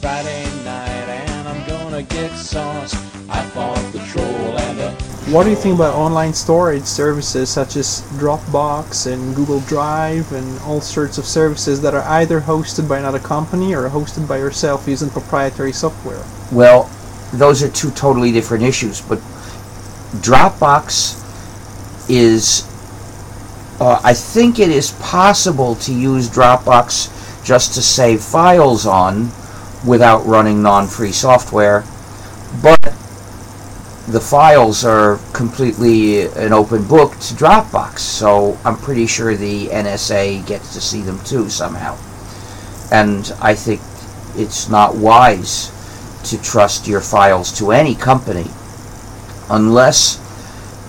Friday night and I'm gonna get sauce. I fought the troll and a What do you think about online storage services such as Dropbox and Google Drive and all sorts of services that are either hosted by another company or hosted by yourself using proprietary software? Well, those are two totally different issues, but Dropbox is. Uh, I think it is possible to use Dropbox just to save files on without running non free software, but the files are completely an open book to Dropbox, so I'm pretty sure the NSA gets to see them too somehow. And I think it's not wise to trust your files to any company unless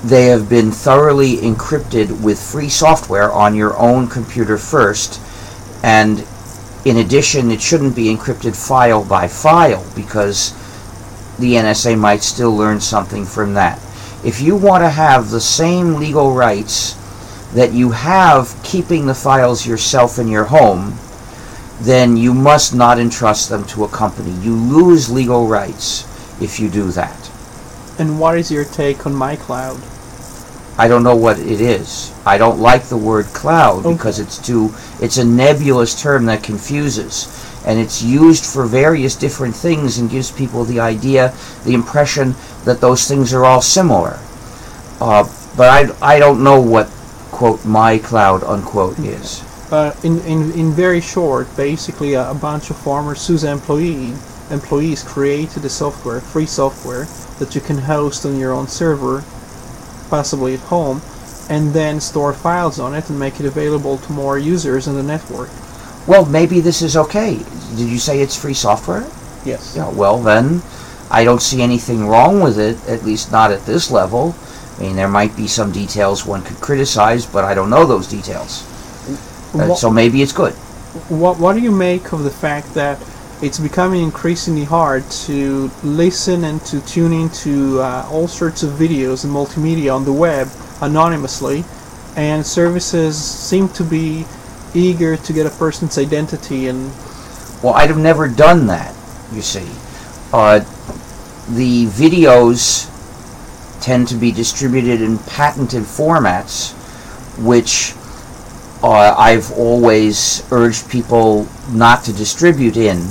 they have been thoroughly encrypted with free software on your own computer first. And in addition, it shouldn't be encrypted file by file because the NSA might still learn something from that. If you want to have the same legal rights that you have keeping the files yourself in your home, then you must not entrust them to a company. You lose legal rights if you do that. And what is your take on MyCloud? I don't know what it is. I don't like the word cloud Okay. because it's too it's a nebulous term that confuses and it's used for various different things and gives people the idea, the impression that those things are all similar. Uh, but I, I don't know what quote my cloud unquote is. Uh, in, in, in very short, basically a, a bunch of former SUSE employee, employees created a software, free software, that you can host on your own server, possibly at home, and then store files on it and make it available to more users in the network. Well, maybe this is okay. Did you say it's free software? Yes. Yeah, well then, I don't see anything wrong with it, at least not at this level. I mean, there might be some details one could criticize, but I don't know those details. Uh, What- so maybe it's good. What What do you make of the fact that it's becoming increasingly hard to listen and to tune into uh, all sorts of videos and multimedia on the web anonymously, and services seem to be eager to get a person's identity and Well, I'd have never done that, you see. Uh, the videos tend to be distributed in patented formats, which uh, I've always urged people not to distribute in